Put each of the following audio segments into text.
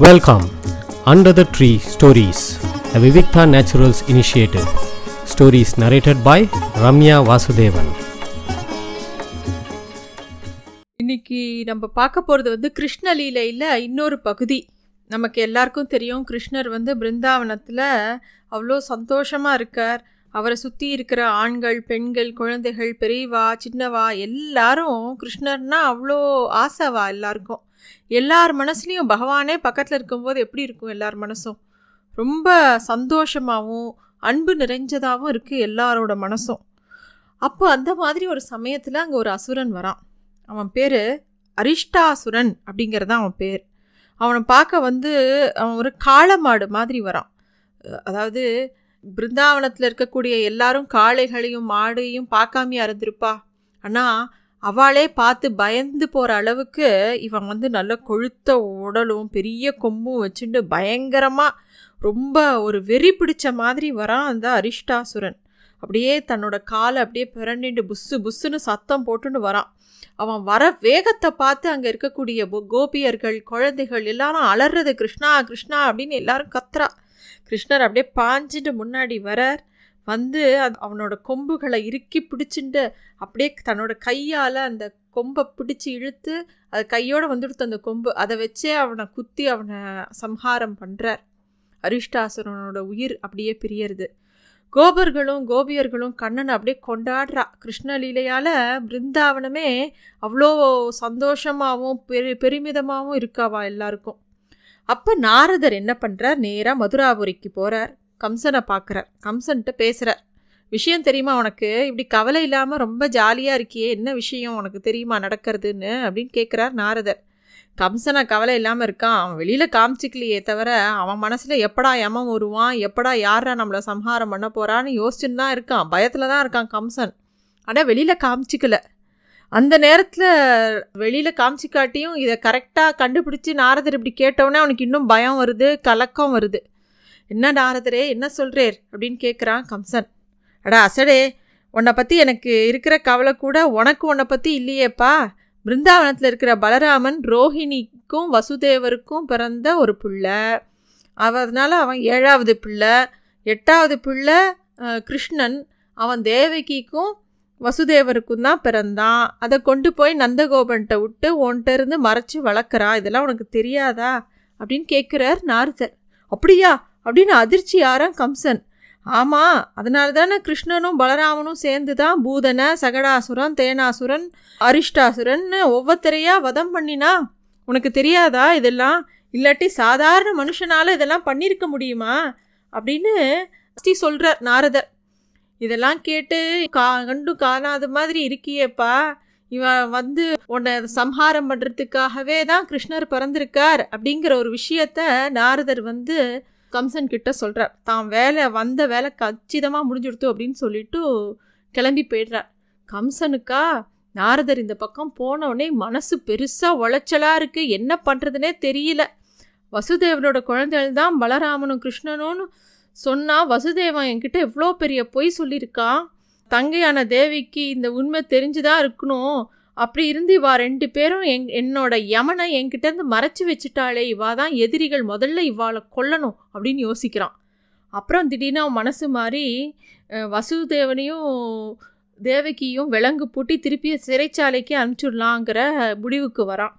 Welcome under the tree stories the Vivikta naturals initiative stories narrated by Ramya Vasudevan இன்னைக்கு நம்ம பார்க்க போகிறது வந்து கிருஷ்ணலீலையில் இன்னொரு பகுதி நமக்கு எல்லாருக்கும் தெரியும் கிருஷ்ணர் வந்து பிருந்தாவனத்தில் அவ்வளோ சந்தோஷமாக இருக்கார் அவரை சுற்றி இருக்கிற ஆண்கள் பெண்கள் குழந்தைகள் பெரியவா சின்னவா எல்லாரும் கிருஷ்ணர்னா அவ்வளோ ஆசைவா எல்லாருக்கும். எல்லார் மனசுலேயும் பகவானே பக்கத்தில் இருக்கும்போது எப்படி இருக்கும் எல்லார் மனசும்? ரொம்ப சந்தோஷமாகவும் அன்பு நிறைஞ்சதாகவும் இருக்குது எல்லாரோட மனசும். அப்போ அந்த மாதிரி ஒரு சமயத்தில் அங்கே ஒரு அசுரன் வரான். அவன் பேர் அரிஷ்டாசுரன் அப்படிங்கிறது அவன் பேர். அவனை பார்க்க வந்து அவன் ஒரு காளமாடு மாதிரி வரான். அதாவது பிருந்தாவனத்தில் இருக்கக்கூடிய எல்லாரும் காளைகளையும் மாடையும் பார்க்காமையா இருந்திருப்பா. ஆனால் அவளே பார்த்து பயந்து போகிற அளவுக்கு இவன் வந்து நல்ல கொழுத்த உடலும் பெரிய கொம்பும் வச்சுட்டு பயங்கரமாக ரொம்ப ஒரு வெறி பிடிச்ச மாதிரி வரான் அந்த அரிஷ்டாசுரன். அப்படியே தன்னோட காலை அப்படியே பிறண்டிட்டு புஸ்ஸு புஸ்ஸுன்னு சத்தம் போட்டுன்னு வரான் அவன் வர வேகத்தை பார்த்து அங்கே இருக்கக்கூடிய கோபியர்கள் குழந்தைகள் எல்லாரும் அலறது கிருஷ்ணா கிருஷ்ணா அப்படின்னு எல்லாரும் கத்துறா. கிருஷ்ணர் அப்படியே பாஞ்சிட்டு முன்னாடி வரார். வந்து அது அவனோட கொம்புகளை இறுக்கி பிடிச்சிட்டு அப்படியே தன்னோட கையால் அந்த கொம்பை பிடிச்சி இழுத்து அது கையோடு வந்துடுத்து அந்த கொம்பு. அதை வச்சே அவனை குத்தி அவனை சம்ஹாரம் பண்ணுறார் அரிஷ்டாசுரனோட உயிர் அப்படியே பிரியறது. கோபர்களும் கோபியர்களும் கண்ணனை அப்படியே கொண்டாடுறா. கிருஷ்ணலீலையால் பிருந்தாவனமே அவ்வளோ சந்தோஷமாகவும் பெரு பெருமிதமாகவும் இருக்காவா எல்லாருக்கும். அப்போ நாரதர் என்ன பண்ணுறார் நேராக மதுராபுரிக்கு போகிறார் கம்சனை பார்க்குறார். கம்சன்ட்டு பேசுகிறார் விஷயம் தெரியுமா உனக்கு? இப்படி கவலை இல்லாமல் ரொம்ப ஜாலியாக இருக்கியே என்ன விஷயம் உனக்கு தெரியுமா நடக்கிறதுன்னு அப்படின்னு கேட்குறார் நாரதர். கம்சனை கவலை இல்லாமல் இருக்கான். அவன் வெளியில் காமிச்சிக்கலையே தவிர அவன் மனசில் எப்படா எமம் வருவான் எப்படா யாரா நம்மளை சம்ஹாரம் பண்ண போகிறான்னு யோசிச்சுன்னு தான் இருக்கான். பயத்தில் தான் இருக்கான் கம்சன். ஆனால் வெளியில் காமிச்சிக்கல. அந்த நேரத்தில் வெளியில் காமிச்சிக்காட்டியும் இதை கரெக்டாக கண்டுபிடிச்சி நாரதர் இப்படி கேட்டவுடனே அவனுக்கு இன்னும் பயம் வருது கலக்கம் வருது. என்ன நாரதரே என்ன சொல்கிறேர் அப்படின்னு கேட்குறான் கம்சன். அடா அசடே உன்னை பற்றி எனக்கு இருக்கிற கவலை கூட உனக்கு உன்னை பற்றி இல்லையேப்பா. பிருந்தாவனத்தில் இருக்கிற பலராமன் ரோஹிணிக்கும் வசுதேவருக்கும் பிறந்த ஒரு பிள்ளை. அவ அதனால் அவன் ஏழாவது பிள்ளை. எட்டாவது பிள்ளை கிருஷ்ணன். அவன் தேவகிக்கும் வசுதேவருக்கும் தான் பிறந்தான். அதை கொண்டு போய் நந்தகோபன்கிட்ட விட்டு உன்கிட்ட இருந்து மறைச்சி வளர்க்குறா? இதெல்லாம் உனக்கு தெரியாதா? அப்படின்னு கேட்குறார் நாரதர். அப்படியா? அப்படின்னு அதிர்ச்சி யாராம் கம்சன். ஆமாம் அதனால தானே கிருஷ்ணனும் பலராமனும் சேர்ந்து தான் பூதனை சகடாசுரன் தேனாசுரன் அரிஷ்டாசுரன்னு ஒவ்வொருத்தரையா வதம் பண்ணினா? உனக்கு தெரியாதா இதெல்லாம்? இல்லாட்டி சாதாரண மனுஷனால் இதெல்லாம் பண்ணியிருக்க முடியுமா? அப்படின்னு ஸ்ரீ சொல்கிறார் நாரதர். இதெல்லாம் கேட்டு கா கண்டு காணாத மாதிரி இருக்கியேப்பா. இவன் வந்து உன்னை சம்ஹாரம் பண்ணுறதுக்காகவே தான் கிருஷ்ணர் பிறந்திருக்கார் அப்படிங்கிற ஒரு விஷயத்த நாரதர் வந்து கம்சன் கிட்ட சொல்கிறார் தான் வேலை வந்த வேலை கச்சிதமாக முடிஞ்சுடுத்து அப்படின்னு சொல்லிட்டு கிளம்பி போயிடுறார். கம்சனுக்கா? நாரதர் இந்த பக்கம் போனவுடனே மனசு பெருசாக உளைச்சலாக இருக்குது என்ன பண்ணுறதுனே தெரியல. வசுதேவனோட குழந்தைகள் தான் பலராமனும் கிருஷ்ணனும் சொன்னா வசுதேவன் என்கிட்ட எவ்வளோ பெரிய பொய் சொல்லியிருக்கா? தங்கையான தேவிக்கு இந்த உண்மை தெரிஞ்சுதான் இருக்கணும்? அப்படி இருந்து இவா ரெண்டு பேரும் எங் என்னோட யமனை என்கிட்டேருந்து மறைச்சி மறைச்சு வச்சுட்டாளே இவா தான் எதிரிகள் முதல்ல இவாளை கொல்லணும் அப்படின்னு யோசிக்கிறான். அப்புறம் திடீர்னு அவன் மனசு மாதிரி வசுதேவனையும் தேவகியும் விலங்கு பூட்டி திருப்பி சிறைச்சாலைக்கு அனுப்பிச்சுடலாங்கிற முடிவுக்கு வரான்.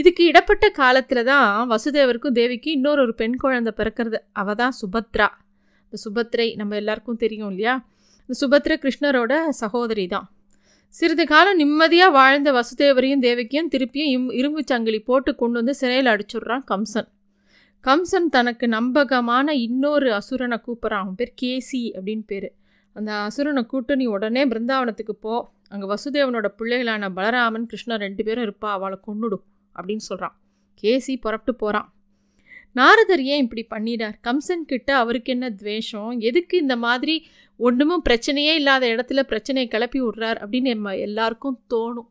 இதுக்கு இடப்பட்ட காலத்தில் தான் வசுதேவருக்கும் தேவிக்கும் இன்னொரு ஒரு பெண் குழந்தை பிறக்கிறது. அவ தான் சுபத்ரா. இந்த சுபத்ரை நம்ம எல்லாருக்கும் தெரியும் இல்லையா? இந்த சுபத்ர கிருஷ்ணரோட சகோதரி தான். சிறிது காலம் நிம்மதியாக வாழ்ந்த வசுதேவரையும் தேவகியும் திருப்பியும் இம் இரும்பு சங்கிலி போட்டு கொண்டு வந்து சிறையில் அடிச்சுடுறான் கம்சன். கம்சன் தனக்கு நம்பகமான இன்னொரு அசுரனை கூப்பிட்றான். அவன் பேர் கேசி அப்படின்னு பேர். அந்த அசுரனை கூட்டு நீ உடனே பிருந்தாவனத்துக்கு போ. அங்கே வசுதேவனோட பிள்ளைகளான பலராமன் கிருஷ்ணன் ரெண்டு பேரும் இருப்பா. அவளை கொண்டுடும் அப்படின்னு சொல்கிறான் கேசி புறப்பட்டு போகிறான் நாரதர் ஏன் இப்படி பண்ணிடார் கம்சன் கிட்ட அவருக்கு என்ன துவேஷம்? எதுக்கு இந்த மாதிரி ஒன்றுமும் பிரச்சனையே இல்லாத இடத்துல பிரச்சனையை கிளப்பி விட்றார் அப்படின்னு நம்ம எல்லாருக்கும் தோணும்.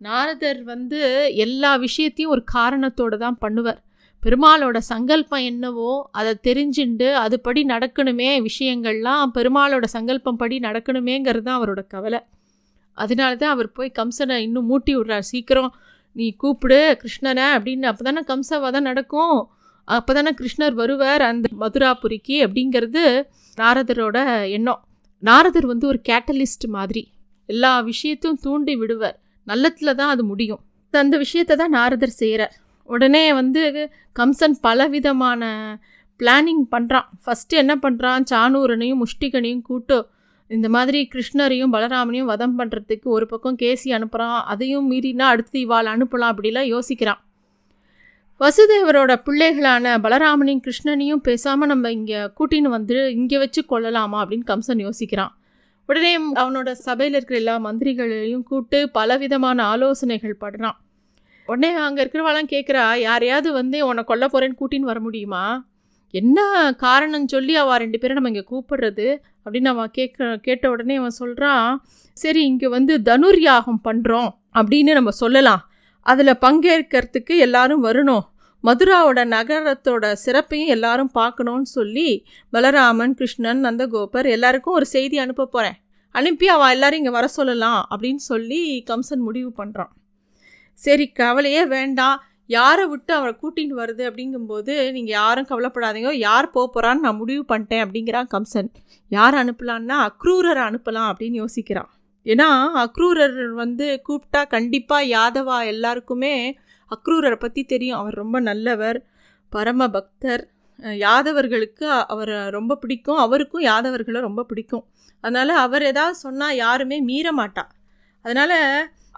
நாரதர் வந்து எல்லா விஷயத்தையும் ஒரு காரணத்தோடு தான் பண்ணுவார். பெருமாளோட சங்கல்பம் என்னவோ அதை தெரிஞ்சுண்டு அதுபடி நடக்கணுமே விஷயங்கள்லாம் பெருமாளோட சங்கல்பம் படி நடக்கணுமேங்கிறது தான் அவரோட கவலை. அதனால தான் அவர் போய் கம்சனை இன்னும் மூட்டி விடுறார். சீக்கிரம் நீ கூப்பிடு கிருஷ்ணனை அப்படின்னு அப்போ தானே கம்சவதம் நடக்கும். அப்போ தானே கிருஷ்ணர் வருவார் அந்த மதுராபுரிக்கு அப்படிங்கிறது நாரதரோட எண்ணம். நாரதர் வந்து ஒரு கேட்டலிஸ்ட் மாதிரி. எல்லா விஷயத்தையும் தூண்டி விடுவார். நல்லத்தில் தான் அது முடியும். அந்த விஷயத்தை தான் நாரதர் செய்கிறார் உடனே வந்து கம்சன் பலவிதமான பிளானிங் பண்ணுறான் ஃபஸ்ட்டு என்ன பண்ணுறான் சானூரனையும் முஷ்டிகனையும் கூட்டு இந்த மாதிரி கிருஷ்ணரையும் பலராமனையும் வதம் பண்ணுறதுக்கு ஒரு பக்கம் கேசி அனுப்புகிறான் அதையும் மீறினா அடுத்து இவாள் அனுப்பலாம் அப்படிலாம் யோசிக்கிறான். வசுதேவரோட பிள்ளைகளான பலராமனையும் கிருஷ்ணனையும் பேசாமல் நம்ம இங்கே கூட்டின்னு வந்து இங்கே வச்சு கொள்ளலாமா அப்படின்னு கம்சன் யோசிக்கிறான். உடனே அவனோட சபையில் இருக்கிற எல்லா மந்திரிகளையும் கூப்பிட்டு பலவிதமான ஆலோசனைகள் படுறான். உடனே அங்கே இருக்கிறவாலாம் கேட்குறா யாரையாவது வந்து உன்னை கொல்ல போகிறேன்னு கூட்டின்னு வர முடியுமா? என்ன காரணம் சொல்லி அவள் ரெண்டு பேரும் நம்ம இங்கே கூப்பிடுறது? அப்படின்னு அவன் கேட்க கேட்ட உடனே அவன் சொல்கிறான் சரி இங்கே வந்து தனுர் யாகம் பண்ணுறோம் அப்படின்னு நம்ம சொல்லலாம். அதில் பங்கேற்கிறதுக்கு எல்லாரும் வரணும். மதுராவோட நகரத்தோட சிறப்பையும் எல்லாரும் பார்க்கணும்னு சொல்லி பலராமன் கிருஷ்ணன் நந்தகோபர் எல்லாருக்கும் ஒரு செய்தி அனுப்ப போகிறேன் அனுப்பி அவள் எல்லாரும் இங்கே வர சொல்லலாம் அப்படின்னு சொல்லி கம்சன் முடிவு பண்ணுறான் சரி கவலையே வேண்டாம். யாரை விட்டு அவரை கூட்டின்னு வருது அப்படிங்கும்போது நீங்கள் யாரும் கவலைப்படாதீங்க. யார் போக போகிறான்னு நான் முடிவு பண்ணிட்டேன் அப்படிங்கிறான் கம்சன். யார் அனுப்பலான்னா அக்ரூரரை அனுப்பலாம் அப்படின்னு யோசிக்கிறான். ஏன்னா அக்ரூரர் வந்து கூப்பிட்டா கண்டிப்பாக யாதவா எல்லாருக்குமே அக்ரூரரை பற்றி தெரியும். அவர் ரொம்ப நல்லவர் பரம பக்தர். யாதவர்களுக்கு அவரை ரொம்ப பிடிக்கும். அவருக்கும் யாதவர்களை ரொம்ப பிடிக்கும். அதனால் அவர் ஏதாவது சொன்னால் யாருமே மீற மாட்டா. அதனால்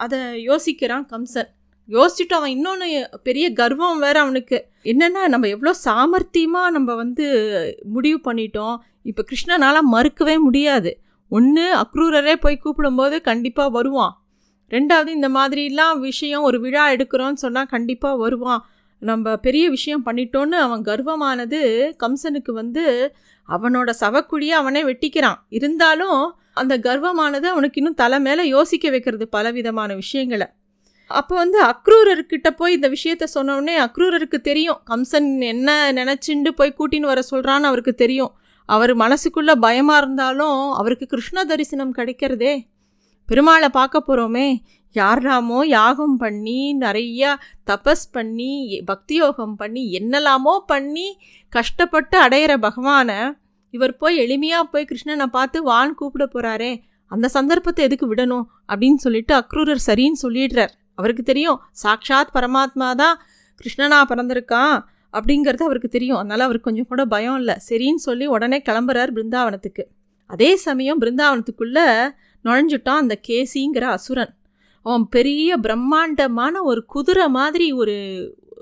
அதை யோசிக்கிறான் கம்சன். யோசிச்சுட்டு அவன் இன்னொன்று பெரிய கர்வம் வேறு அவனுக்கு. என்னென்னா நம்ம எவ்வளோ சாமர்த்தியமாக நம்ம வந்து முடிவு பண்ணிட்டோம். இப்போ கிருஷ்ணனால் மறுக்கவே முடியாது. ஒன்று அக்ரூரரே போய் கூப்பிடும்போது கண்டிப்பாக வருவான். ரெண்டாவது இந்த மாதிரிலாம் விஷயம் ஒரு விழா எடுக்கிறோன்னு சொன்னால் கண்டிப்பாக வருவான். நம்ம பெரிய விஷயம் பண்ணிட்டோன்னு அவன் கர்வமானது கம்சனுக்கு வந்து அவனோட சவக்குழியை அவனே வெட்டிக்கிறான். இருந்தாலும் அந்த கர்வமானது அவனுக்கு இன்னும் தலை மேலே யோசிக்க வைக்கிறது பலவிதமான விஷயங்களை. அப்போ வந்து அக்ரூரர்கிட்ட போய் இந்த விஷயத்த சொன்னோடனே அக்ரூரருக்கு தெரியும். கம்சன் என்ன நினச்சிண்டு போய் கூட்டின்னு வர சொல்கிறான்னு அவருக்கு தெரியும். அவர் மனசுக்குள்ளே பயமாக இருந்தாலும் அவருக்கு கிருஷ்ண தரிசனம் கிடைக்கிறதே. பெருமாளை பார்க்க போகிறோமே யாரெல்லாமோ யாகம் பண்ணி நிறையா தபஸ் பண்ணி பக்தி யோகம் பண்ணி என்னெல்லாமோ பண்ணி கஷ்டப்பட்டு அடையிற பகவானை இவர் போய் எளிமையாக போய் கிருஷ்ணனை பார்த்து வான் கூப்பிட போகிறாரே அந்த சந்தர்ப்பத்தை எதுக்கு விடணும் அப்படின்னு சொல்லிட்டு அக்ரூரர் சரின்னு சொல்லிடுறார். அவருக்கு தெரியும். சாக்ஷாத் பரமாத்மா தான் கிருஷ்ணனா பிறந்திருக்கான் அப்படிங்கிறது அவருக்கு தெரியும். அதனால் அவருக்கு கொஞ்சம் கூட பயம் இல்லை. சரின்னு சொல்லி உடனே கிளம்புறார் பிருந்தாவனத்துக்கு. அதே சமயம் பிருந்தாவனத்துக்குள்ளே நுழைஞ்சுட்டான் அந்த கேசிங்கிற அசுரன். அவன் பெரிய பிரம்மாண்டமான ஒரு குதிரை மாதிரி ஒரு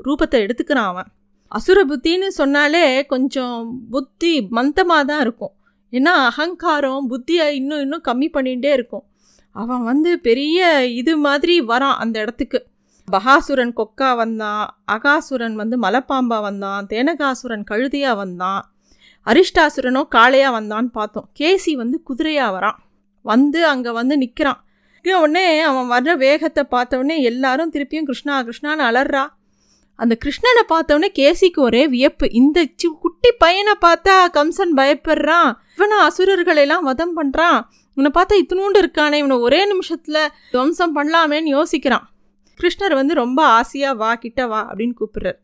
ரூபத்தை எடுத்துக்கிறான் அவன். அசுர புத்தின்னு சொன்னாலே கொஞ்சம் புத்தி மந்தமாக தான் இருக்கும். ஏன்னா அகங்காரம் புத்தியை இன்னும் இன்னும் கம்மி பண்ணிகிட்டே இருக்கும். அவன் வந்து பெரிய இது மாதிரி வரான் அந்த இடத்துக்கு. பகாசுரன் கொக்கா வந்தான் அகாசுரன் வந்து மலப்பாம்பா வந்தான் தேனகாசுரன் கழுதியாக வந்தான் அரிஷ்டாசுரனோ காளையாக வந்தான்னு பார்த்தோம். கேசி வந்து குதிரையாக வரான். வந்து அங்கே வந்து நிற்கிறான் உடனே அவன் வர்ற வேகத்தை பார்த்தவொடனே எல்லாரும் திருப்பியும் கிருஷ்ணா கிருஷ்ணான்னு அலறா. அந்த கிருஷ்ணனை பார்த்தவொடனே கேசிக்கு ஒரே வியப்பு. இந்த சி குட்டி பையனை பார்த்தா கம்சன் பயப்படுறான். இவனை அசுரர்களெல்லாம் வதம் பண்ணுறான் இவனை பார்த்தா இத்தினூண்டு இருக்கானே இவனை ஒரே நிமிஷத்தில் துவம்சம் பண்ணலாமேன்னு யோசிக்கிறான். கிருஷ்ணர் வந்து ரொம்ப ஆசையாக வா கிட்ட வா அப்படின்னு கூப்பிட்றார்.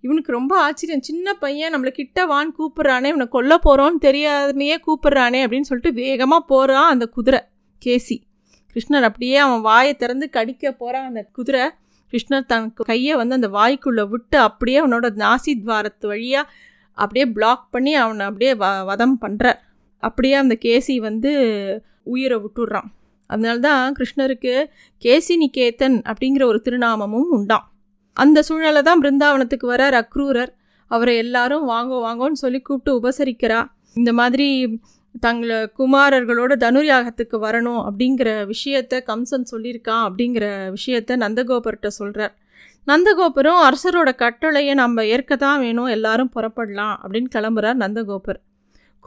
இவனுக்கு ரொம்ப ஆச்சரியம். சின்ன பையன் நம்மளை கிட்ட வான்னு கூப்பிட்றானே இவனை கொல்ல போகிறோன்னு தெரியாமையே கூப்பிட்றானே அப்படின்னு சொல்லிட்டு வேகமாக போகிறான் அந்த குதிரை கேசி. கிருஷ்ணர் அப்படியே அவன் வாயை திறந்து கடிக்க போகிறான் அந்த குதிரை. கிருஷ்ணர் தன் கையை வந்து அந்த வாய்க்குள்ளே விட்டு அப்படியே அவனோட நாசி துவாரத்து வழியாக அப்படியே பிளாக் பண்ணி அவனை அப்படியே வ வதம் பண்ணுறார் அப்படியே அந்த கேசி வந்து உயிரை விட்டுடுறான். அதனால தான் கிருஷ்ணருக்கு கேசி நிகேதன் அப்படிங்கிற ஒரு திருநாமமும் உண்டாம் அந்த சூழ்நிலை தான் பிருந்தாவனத்துக்கு வரார் அக்ரூரர். அவரை எல்லாரும் வாங்கோ வாங்கோன்னு சொல்லி கூப்பிட்டு உபசரிக்கிறா. இந்த மாதிரி தங்களை குமாரர்களோட தனுர்யாகத்துக்கு வரணும் அப்படிங்கிற விஷயத்த கம்சன் சொல்லியிருக்கான் அப்படிங்கிற விஷயத்த நந்தகோபர்கிட்ட சொல்கிறார் நந்தகோபரும் அரசரோட கட்டளையை நம்ம ஏற்க தான் வேணும் எல்லாரும் புறப்படலாம் அப்படின்னு கிளம்புறார் நந்தகோபர்.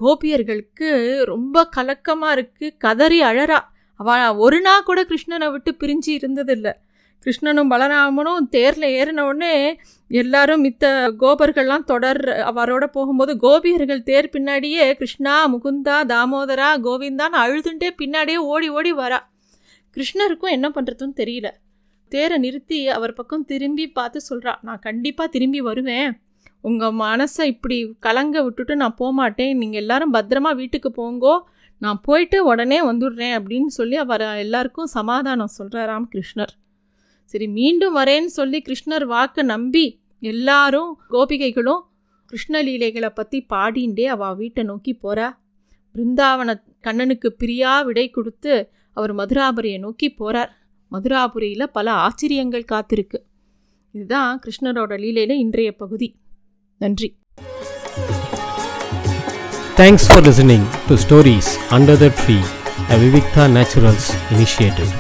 கோபியர்களுக்கு ரொம்ப கலக்கமாக இருக்குது கதறி அழறா. அவள் ஒரு நாள் கூட கிருஷ்ணனை விட்டு பிரிஞ்சு இருந்ததில்லை. கிருஷ்ணனும் பலராமனும் தேரில் ஏறின உடனே எல்லாரும் மித்த கோபர்கள்லாம் தொடர் அவரோட போகும்போது கோபியர்கள் தேர் பின்னாடியே கிருஷ்ணா முகுந்தா தாமோதரா கோவிந்தான்னு அழுதுண்டே பின்னாடியே ஓடி ஓடி வரா. கிருஷ்ணருக்கும் என்ன பண்ணுறதுன்னு தெரியல. தேரை நிறுத்தி அவர் பக்கம் திரும்பி பார்த்து சொல்கிறா நான் கண்டிப்பாக திரும்பி வருவேன். உங்கள் மனசை இப்படி கலங்க விட்டுட்டு நான் போக மாட்டேன். நீங்கள் எல்லாரும் பத்திரமா வீட்டுக்கு போங்கோ. நான் போயிட்டு உடனே வந்துடுறேன் அப்படின்னு சொல்லி அவர் எல்லாருக்கும் சமாதானம் சொல்கிறார் கிருஷ்ணர். சரி மீண்டும் வரேன்னு சொல்லி கிருஷ்ணர் வாக்கை நம்பி எல்லாரும் கோபிகைகளும் கிருஷ்ணலீலைகளை பற்றி பாடிண்டே அவள் வீட்டை நோக்கி போகிறா பிருந்தாவன கண்ணனுக்கு பிரியா விடை கொடுத்து அவர் மதுராபுரியை நோக்கி போகிறார் மதுராபுரியில் பல ஆச்சரியங்கள் காத்திருக்கு. இதுதான் கிருஷ்ணரோட லீலையில் இன்றைய பகுதி. நன்றி Thanks for listening to Stories Under the Tree, a Vivikta Naturals initiative.